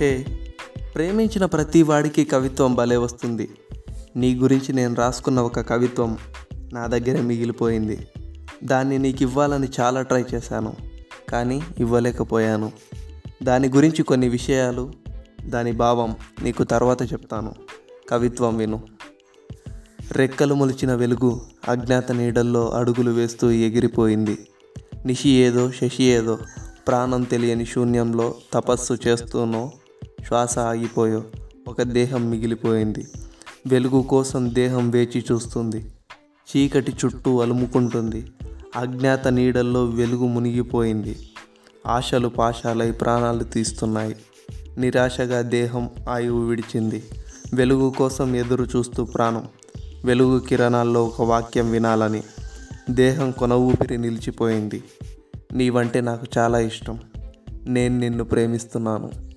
హే ప్రేమించిన ప్రతి వాడికి కవిత్వం భలే వస్తుంది. నీ గురించి నేను రాసుకున్న ఒక కవిత్వం నా దగ్గర మిగిలిపోయింది. దాన్ని నీకు ఇవ్వాలని చాలా ట్రై చేశాను కానీ ఇవ్వలేకపోయాను. దాని గురించి కొన్ని విషయాలు దాని భావం నీకు తర్వాత చెప్తాను. కవిత్వం విను. రెక్కలు మొలిచిన వెలుగు అజ్ఞాత నీడల్లో అడుగులు వేస్తూ ఎగిరిపోయింది. నిషి ఏదో శశి ఏదో ప్రాణం తెలియని శూన్యంలో తపస్సు చేస్తూనో శ్వాస ఆగిపోయో ఒక దేహం మిగిలిపోయింది. వెలుగు కోసం దేహం వేచి చూస్తుంది. చీకటి చుట్టూ అలుముకుంటుంది. అజ్ఞాత నీడల్లో వెలుగు మునిగిపోయింది. ఆశలు పాశాలై ప్రాణాలు తీస్తున్నాయి. నిరాశగా దేహం ఆయువు విడిచింది. వెలుగు కోసం ఎదురు చూస్తూ ప్రాణం. వెలుగు కిరణాల్లో ఒక వాక్యం వినాలని. దేహం కొన ఊపిరి నిలిచిపోయింది. నీవంటే నాకు చాలా ఇష్టం. నేను నిన్ను ప్రేమిస్తున్నాను.